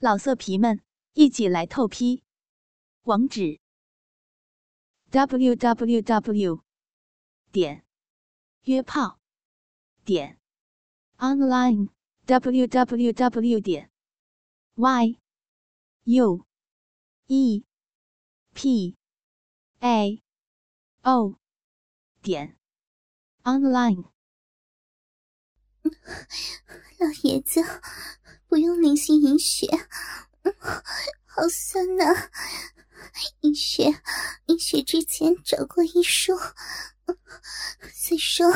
老色皮们，一起来透批！网址：w w w 点约炮点 online w w w 点 y u e p a o 点 online。老爷子。不用灵犀饮血，好酸呐！饮血，饮血之前找过医书，虽说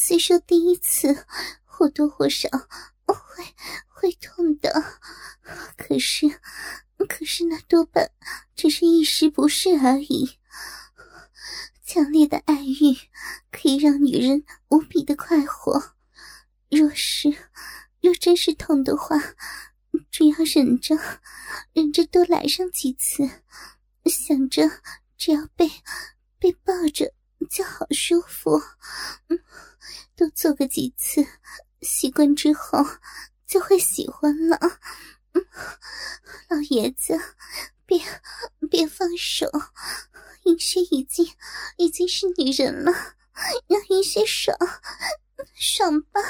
虽说第一次或多或少会会痛的，可是可是那多半只是一时不适而已。强烈的爱欲可以让女人无比的快活，若是。若真是痛的话，只要忍着，忍着多来上几次，想着只要被被抱着就好舒服，嗯，多做个几次，习惯之后就会喜欢了。嗯，老爷子，别别放手，银雪已经已经是女人了，让银雪爽爽吧。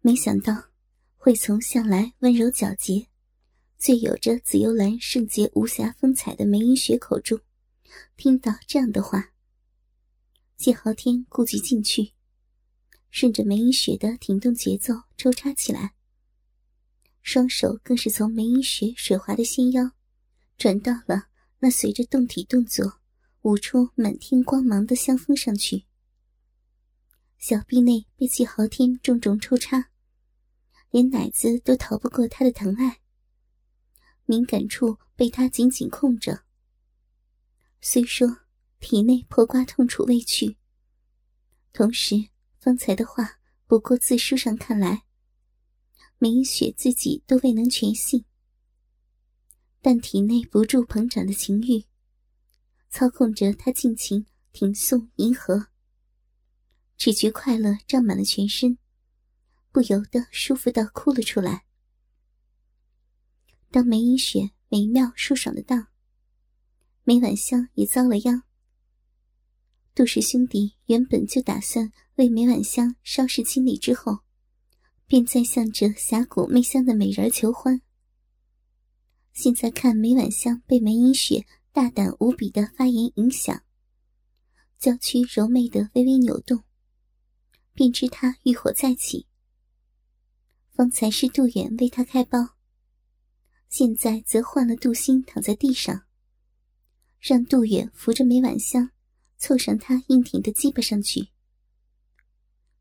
没想到，会从向来温柔皎洁、最有着紫幽兰圣洁无瑕风采的梅英雪口中，听到这样的话。季豪天顾及进去，顺着梅英雪的停动节奏抽插起来，双手更是从梅英雪水滑的纤腰，转到了那随着动体动作舞出满天光芒的香风上去。小臂内被季豪天重重抽插。连奶子都逃不过他的疼爱，敏感处被他紧紧控着。虽说体内破瓜痛楚未去，同时方才的话不过字书上看来，梅雪自己都未能全信，但体内不住膨胀的情欲，操控着他尽情挺送迎合，只觉快乐胀满了全身。不由得舒服到哭了出来。当梅英雪美妙舒爽的当，梅婉香也遭了殃。杜氏兄弟原本就打算为梅婉香稍事清理之后，便再向着峡谷媚香的美人求欢。现在看梅婉香被梅英雪大胆无比的发言影响，娇躯柔媚的微微扭动，便知他欲火再起。方才是杜远为他开包，现在则换了杜兴躺在地上，让杜远扶着梅婉香，凑上他硬挺的鸡巴上去。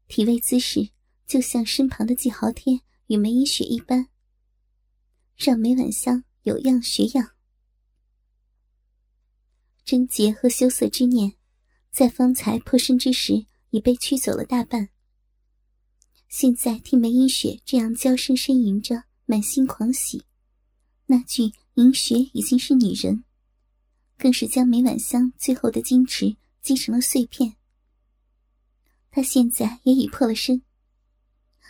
体位姿势就像身旁的季豪天与梅影雪一般，让梅婉香有样学样。贞洁和羞涩之念，在方才破身之时已被驱走了大半。现在听梅英雪这样娇声呻吟着，满心狂喜，那句“银雪已经是女人”，更是将梅婉香最后的矜持击成了碎片。她现在也已破了身，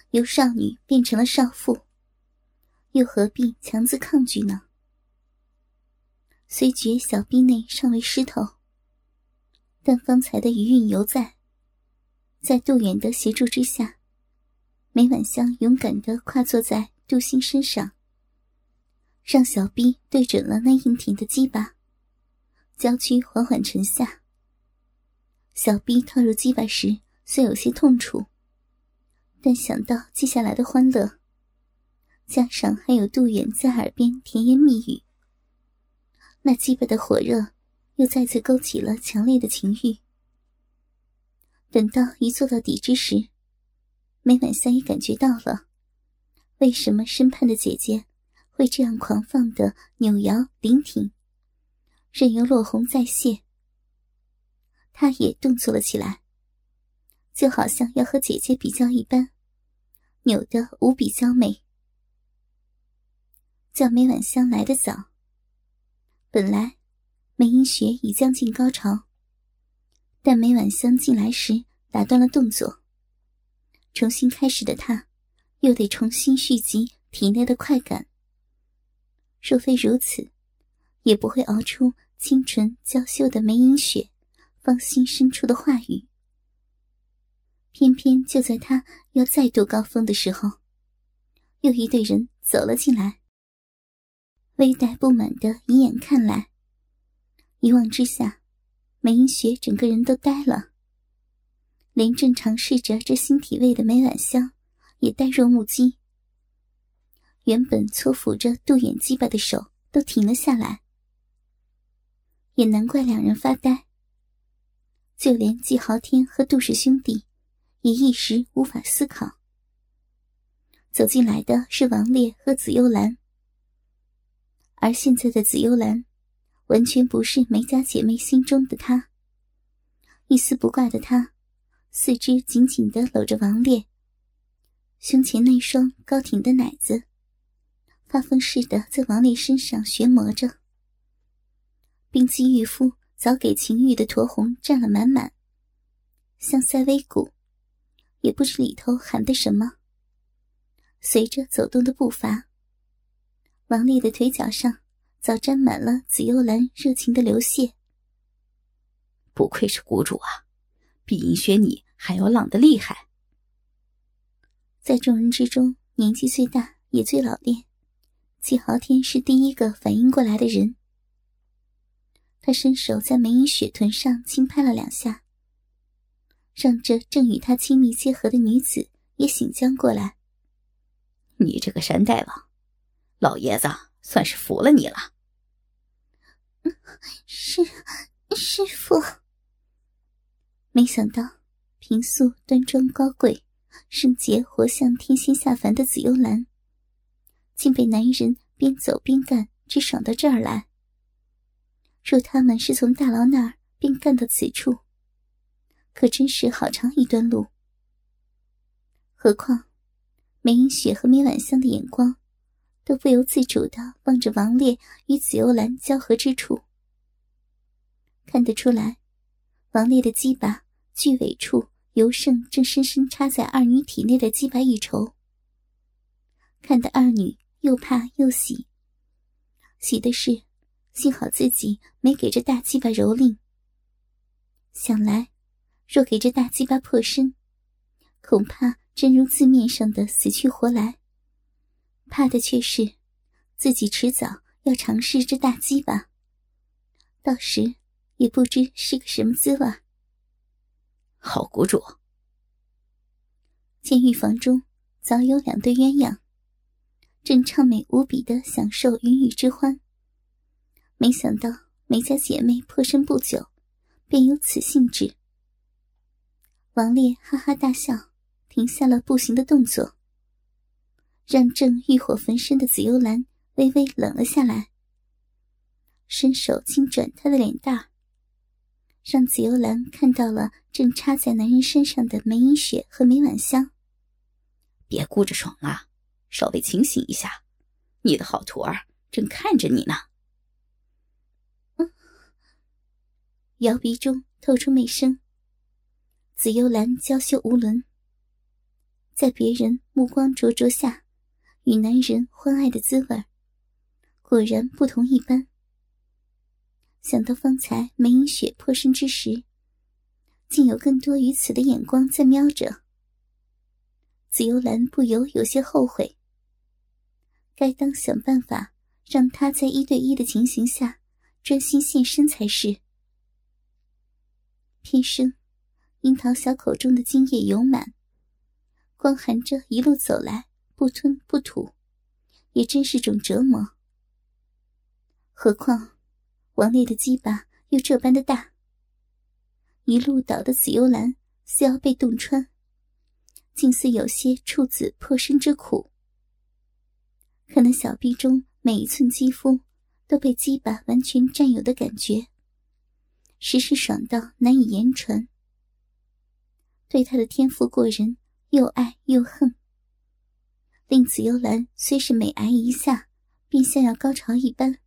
由少女变成了少妇，又何必强自抗拒呢？虽觉小臂内尚未湿透，但方才的余韵犹在，在杜远的协助之下。梅婉香勇敢地跨坐在杜兴身上，让小臂对准了那硬挺的鸡巴，娇躯缓缓沉下。小臂套入鸡巴时虽有些痛楚，但想到接下来的欢乐，加上还有杜远在耳边甜言蜜语，那鸡巴的火热又再次勾起了强烈的情欲。等到一坐到底之时。梅婉香也感觉到了，为什么身畔的姐姐会这样狂放的扭摇灵挺，任由落红再现。她也动作了起来，就好像要和姐姐比较一般，扭得无比娇美。叫梅婉香来的早，本来梅英雪已将近高潮，但梅婉香进来时打断了动作。重新开始的他，又得重新续集体内的快感。若非如此，也不会熬出清纯娇羞的梅影雪芳心深处的话语。偏偏就在他要再度高峰的时候，又一队人走了进来。微带不满的一眼看来，一望之下，梅英雪整个人都呆了，连正尝试着这新体味的梅婉香也呆若木鸡。原本搓抚着杜远鸡巴的手都停了下来，也难怪两人发呆。就连季豪天和杜氏兄弟也一时无法思考。走进来的是王烈和紫幽兰。而现在的紫幽兰，完全不是梅家姐妹心中的她。一丝不挂的她，四肢紧紧的搂着王烈，胸前那双高挺的奶子，发疯似的在王烈身上旋磨着。冰肌玉肤早给情欲的驼红占了满满，像塞微谷，也不知里头含的什么。随着走动的步伐。王丽的腿脚上早沾满了紫幽兰热情的流泻。不愧是谷主啊，比银雪你还要浪得厉害。在众人之中，年纪最大也最老练，季豪天是第一个反应过来的人。他伸手在梅影雪臀上轻拍了两下，让这正与他亲密结合的女子也醒将过来。你这个山大王！老爷子算是服了你了。师师傅，没想到平素端庄高贵、圣洁活像天仙下凡的紫幽兰，竟被男人边走边干，直爽到这儿来。若他们是从大牢那儿便干到此处，可真是好长一段路。何况梅影雪和梅婉香的眼光。都不由自主的望着王烈与紫幽兰交合之处，看得出来，王烈的鸡巴巨尾处尤胜正深深插在二女体内的鸡巴一筹，看得二女又怕又喜。喜的是，幸好自己没给这大鸡巴蹂躏。想来，若给这大鸡巴破身，恐怕真如字面上的死去活来。怕的却是，自己迟早要尝试这大鸡巴，到时也不知是个什么滋味。好谷主，监狱房中早有两对鸳鸯，正畅美无比的享受云雨之欢。没想到梅家姐妹破身不久，便有此兴致。王烈哈哈大笑，停下了步行的动作。让正欲火焚身的紫幽兰微微冷了下来，伸手轻转她的脸蛋，让紫幽兰看到了正插在男人身上的梅影雪和梅婉香。别顾着爽了，稍微清醒一下，你的好徒儿正看着你呢。嗯，摇鼻中透出媚声，紫幽兰娇羞无伦，在别人目光灼灼下。与男人欢爱的滋味，果然不同一般。想到方才梅影雪破身之时，竟有更多于此的眼光在瞄着，紫幽兰不由有些后悔。该当想办法让他在一对一的情形下专心献身才是。偏生，樱桃小口中的精液油满，光含着一路走来。不吞不吐，也真是种折磨。何况王烈的鸡巴又这般的大，一路倒的紫幽兰似要被洞穿，竟似有些处子破身之苦。可那小臂中每一寸肌肤都被鸡巴完全占有的感觉，时时爽到难以言传。对他的天赋过人，又爱又恨。令紫幽兰虽是每挨一下便像要高潮一般，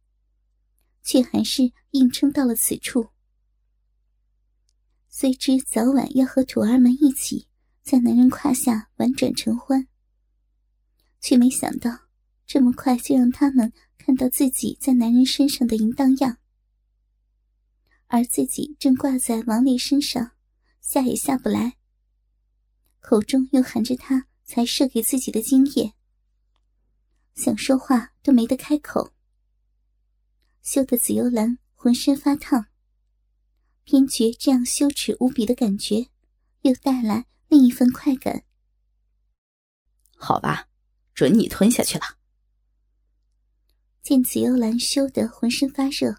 却还是硬撑到了此处。虽知早晚要和徒儿们一起在男人胯下婉转承欢，却没想到这么快就让他们看到自己在男人身上的淫荡样，而自己正挂在王烈身上，下也下不来，口中又含着他才射给自己的精液，想说话都没得开口，羞得紫幽兰浑身发烫，偏觉这样羞耻无比的感觉，又带来另一份快感。好吧，准你吞下去了。见紫幽兰羞得浑身发热，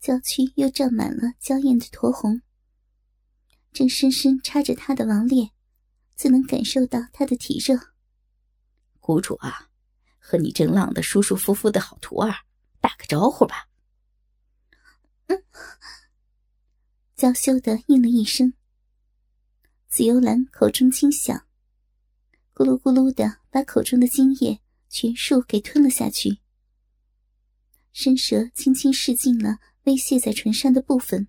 娇躯又胀满了娇艳的酡红，正深深插着她的王烈，自能感受到她的体热。谷主啊，和你正浪的舒舒服服的好徒儿打个招呼吧。嗯，娇羞的应了一声。紫幽兰口中轻响。咕噜咕噜的把口中的精液全数给吞了下去，伸舌轻轻试尽了微泄在唇上的部分，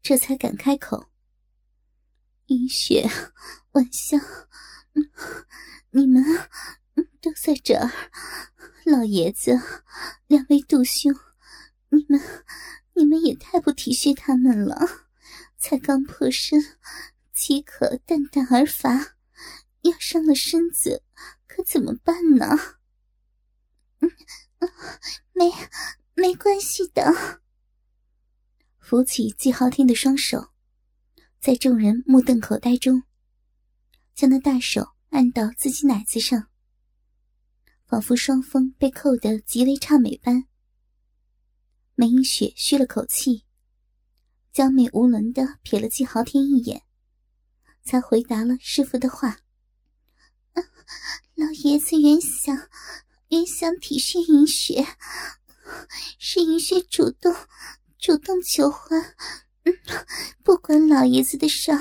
这才敢开口：“雨雪，晚香，你们都在这儿，老爷子，两位杜兄，你们你们也太不体恤他们了，才刚破身，岂可淡淡而伐？”要伤了身子，可怎么办呢？嗯，没没关系的。扶起季浩天的双手，在众人目瞪口呆中，将那大手按到自己奶子上，仿佛双峰被扣得极为差美般。梅英雪吁了口气，娇媚无伦的瞥了季豪天一眼，才回答了师傅的话。老爷子原想原想体恤银雪，是银雪主动主动求欢，不管老爷子的伤，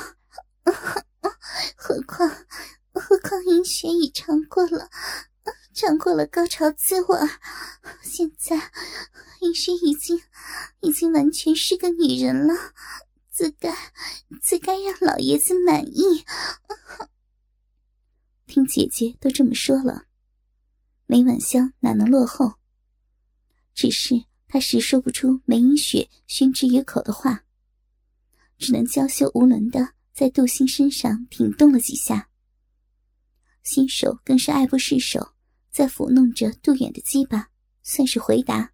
何况何况银雪已尝过了尝过了高潮滋味，现在银雪已经已经完全是个女人了，自该自该让老爷子满意。听姐姐都这么说了，梅婉香哪能落后？只是她实说不出梅英雪宣之于口的话，只能娇羞无伦的在杜兴身上挺动了几下，新手更是爱不释手，在抚弄着杜远的鸡巴，算是回答。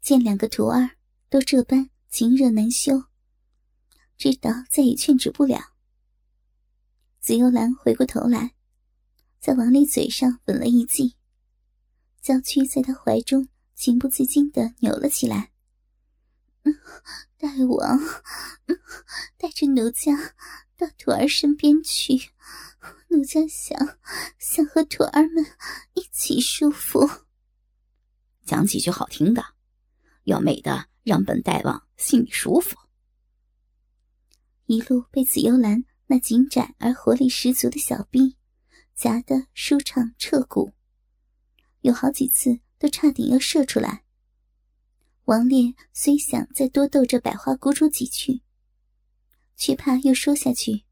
见两个徒儿都这般情热难休，知道再也劝止不了。紫幽兰回过头来，在王丽嘴上吻了一记，娇躯在他怀中情不自禁的扭了起来。大王，带着奴家到徒儿身边去，奴家想想和徒儿们一起舒服。讲几句好听的，要美的让本大王心里舒服。一路被紫幽兰。那紧窄而活力十足的小臂，夹得舒畅彻骨，有好几次都差点要射出来。王烈虽想再多逗这百花谷主几句，却怕又说下去，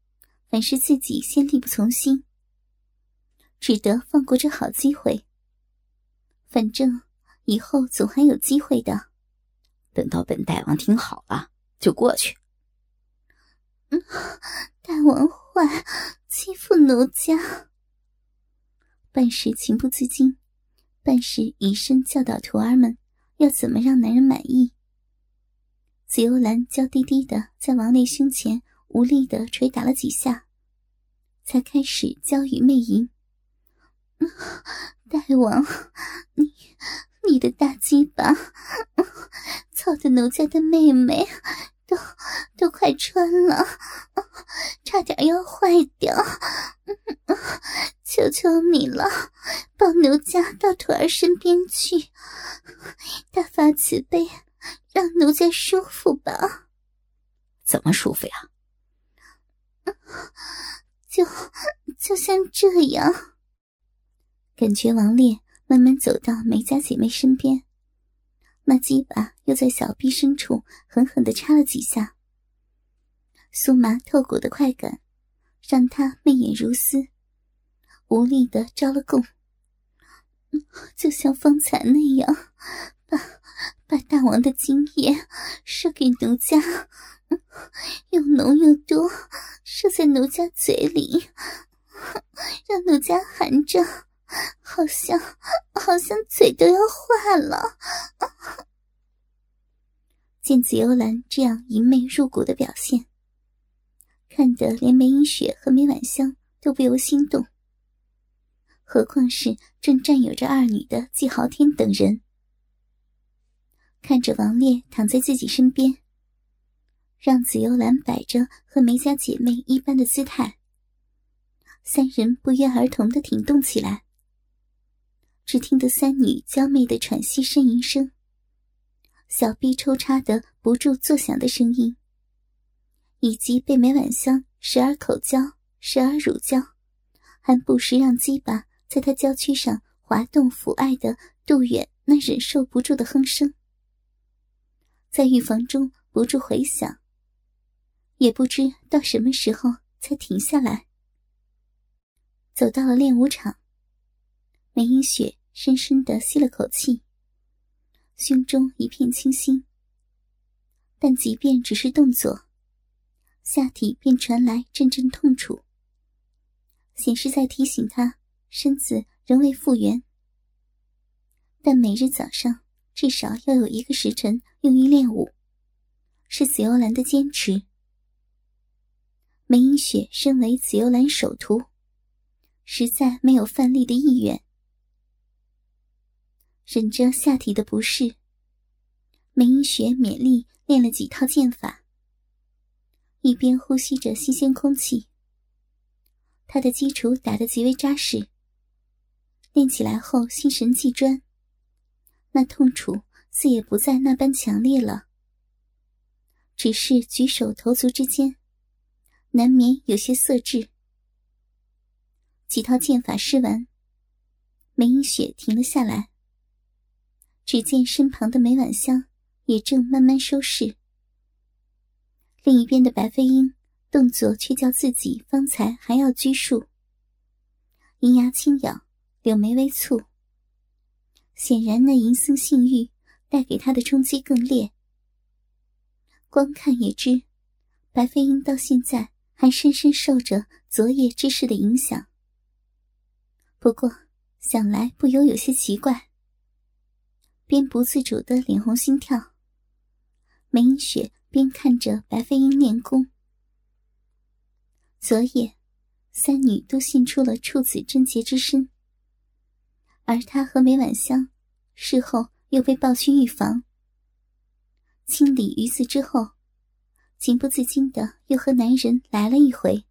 反是自己先力不从心，只得放过这好机会。反正以后总还有机会的，等到本大王听好了，就过去。大王坏，欺负奴家。半是情不自禁，半是以身教导徒儿们要怎么让男人满意。紫幽兰娇滴滴的在王丽胸前无力的捶打了几下，才开始娇语媚吟：“大王，你你的大鸡巴，操的奴家的妹妹。”都都快穿了，差点要坏掉！求求你了，抱奴家到徒儿身边去，大发慈悲，让奴家舒服吧。怎么舒服呀？就就像这样。感觉王烈慢慢走到梅家姐妹身边。那鸡巴又在小臂深处狠狠的插了几下，酥麻透骨的快感让他媚眼如丝，无力的招了供。就像方才那样，把把大王的精液射给奴家，又浓又多，射在奴家嘴里，让奴家含着，好像好像嘴都要化了。见紫幽兰这样淫媚入骨的表现，看得连梅英雪和梅婉香都不由心动。何况是正占有着二女的季豪天等人，看着王烈躺在自己身边，让紫幽兰摆着和梅家姐妹一般的姿态，三人不约而同的挺动起来。只听得三女娇媚的喘息呻吟声。小臂抽插的不住作响的声音，以及被梅婉香时而口交、时而乳交，还不时让鸡巴在她娇躯上滑动抚爱的杜远那忍受不住的哼声，在浴房中不住回响。也不知到什么时候才停下来。走到了练武场，梅英雪深深的吸了口气。胸中一片清新，但即便只是动作，下体便传来阵阵痛楚，显示在提醒他身子仍未复原。但每日早上至少要有一个时辰用于练武，是紫幽兰的坚持。梅英雪身为紫幽兰首徒，实在没有奋力的意愿。忍着下体的不适，梅英雪勉力练了几套剑法，一边呼吸着新鲜空气。她的基础打得极为扎实，练起来后心神既专，那痛楚似也不再那般强烈了。只是举手投足之间，难免有些色滞。几套剑法施完，梅英雪停了下来。只见身旁的梅婉香也正慢慢收拾，另一边的白飞鹰动作却较自己方才还要拘束，银牙轻咬，柳眉微蹙。显然，那银僧性欲带给他的冲击更烈。光看也知，白飞鹰到现在还深深受着昨夜之事的影响。不过想来不由有些奇怪。边不自主的脸红心跳，梅英雪边看着白飞鹰练功。昨夜，三女都献出了处子贞洁之身，而她和梅婉香事后又被抱去浴房，清理鱼刺之后，情不自禁的又和男人来了一回，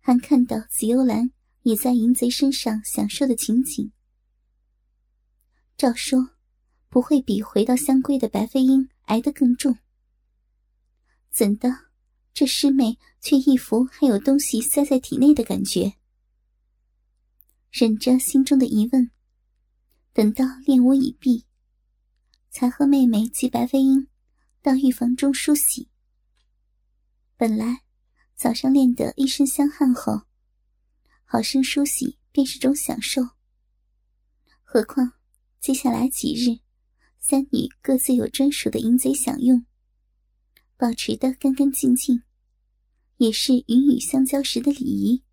还看到紫幽兰也在淫贼身上享受的情景。照说，不会比回到香闺的白飞鹰挨得更重。怎的，这师妹却一副还有东西塞在体内的感觉？忍着心中的疑问，等到练武已毕，才和妹妹及白飞鹰到浴房中梳洗。本来早上练得一身香汗后，好生梳洗便是种享受。何况……接下来几日，三女各自有专属的淫贼享用，保持的干干净净，也是云雨相交时的礼仪。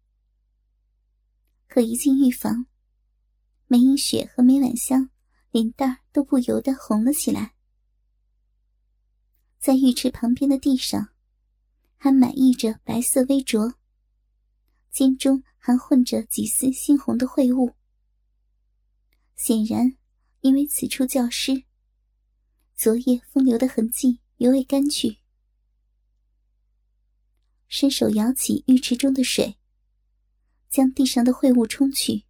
可一进浴房，梅英雪和梅婉香脸蛋都不由得红了起来。在浴池旁边的地上，还满溢着白色微浊，间中还混着几丝猩红的秽物，显然。因为此处较湿，昨夜风流的痕迹犹未干去。伸手舀起浴池中的水，将地上的秽物冲去。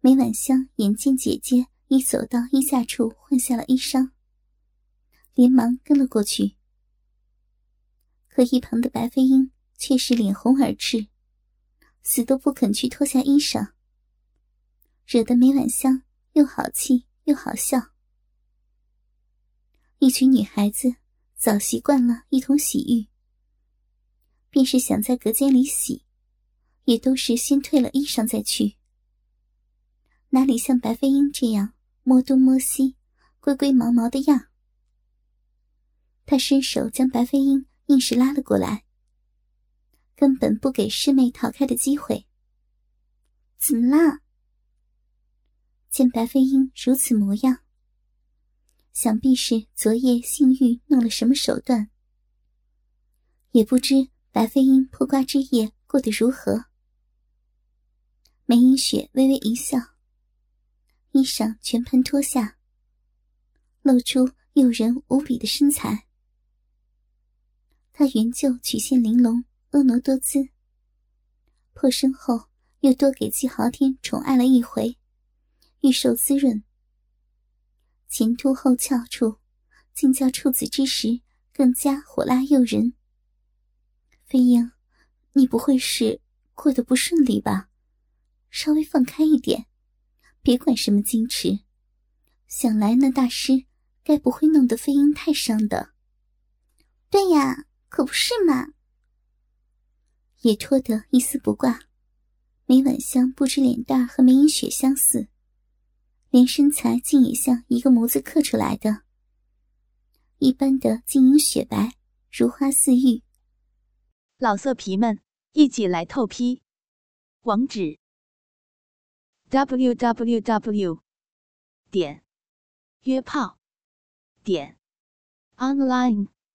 梅婉香眼见姐姐已走到衣架处换下了衣裳，连忙跟了过去。可一旁的白飞鹰却是脸红耳赤，死都不肯去脱下衣裳，惹得梅婉香。又好气又好笑，一群女孩子早习惯了一同洗浴，便是想在隔间里洗，也都是先退了衣裳再去。哪里像白飞鹰这样摸东摸西、龟龟毛毛的样？他伸手将白飞鹰硬是拉了过来，根本不给师妹逃开的机会。怎么啦？见白飞鹰如此模样，想必是昨夜性欲弄了什么手段。也不知白飞鹰破瓜之夜过得如何。梅英雪微微一笑，衣裳全盘脱下，露出诱人无比的身材。她原就曲线玲珑，婀娜多姿，破身后又多给季豪天宠爱了一回。玉瘦滋润，前凸后翘处，竟较处子之时更加火辣诱人。飞鹰，你不会是过得不顺利吧？稍微放开一点，别管什么矜持。想来那大师该不会弄得飞鹰太伤的。对呀，可不是嘛。也脱得一丝不挂，梅婉香不知脸蛋和梅影雪相似。连身材竟也像一个模子刻出来的，一般的晶莹雪白，如花似玉。老色皮们，一起来透批！网址：w w w 点约炮点 online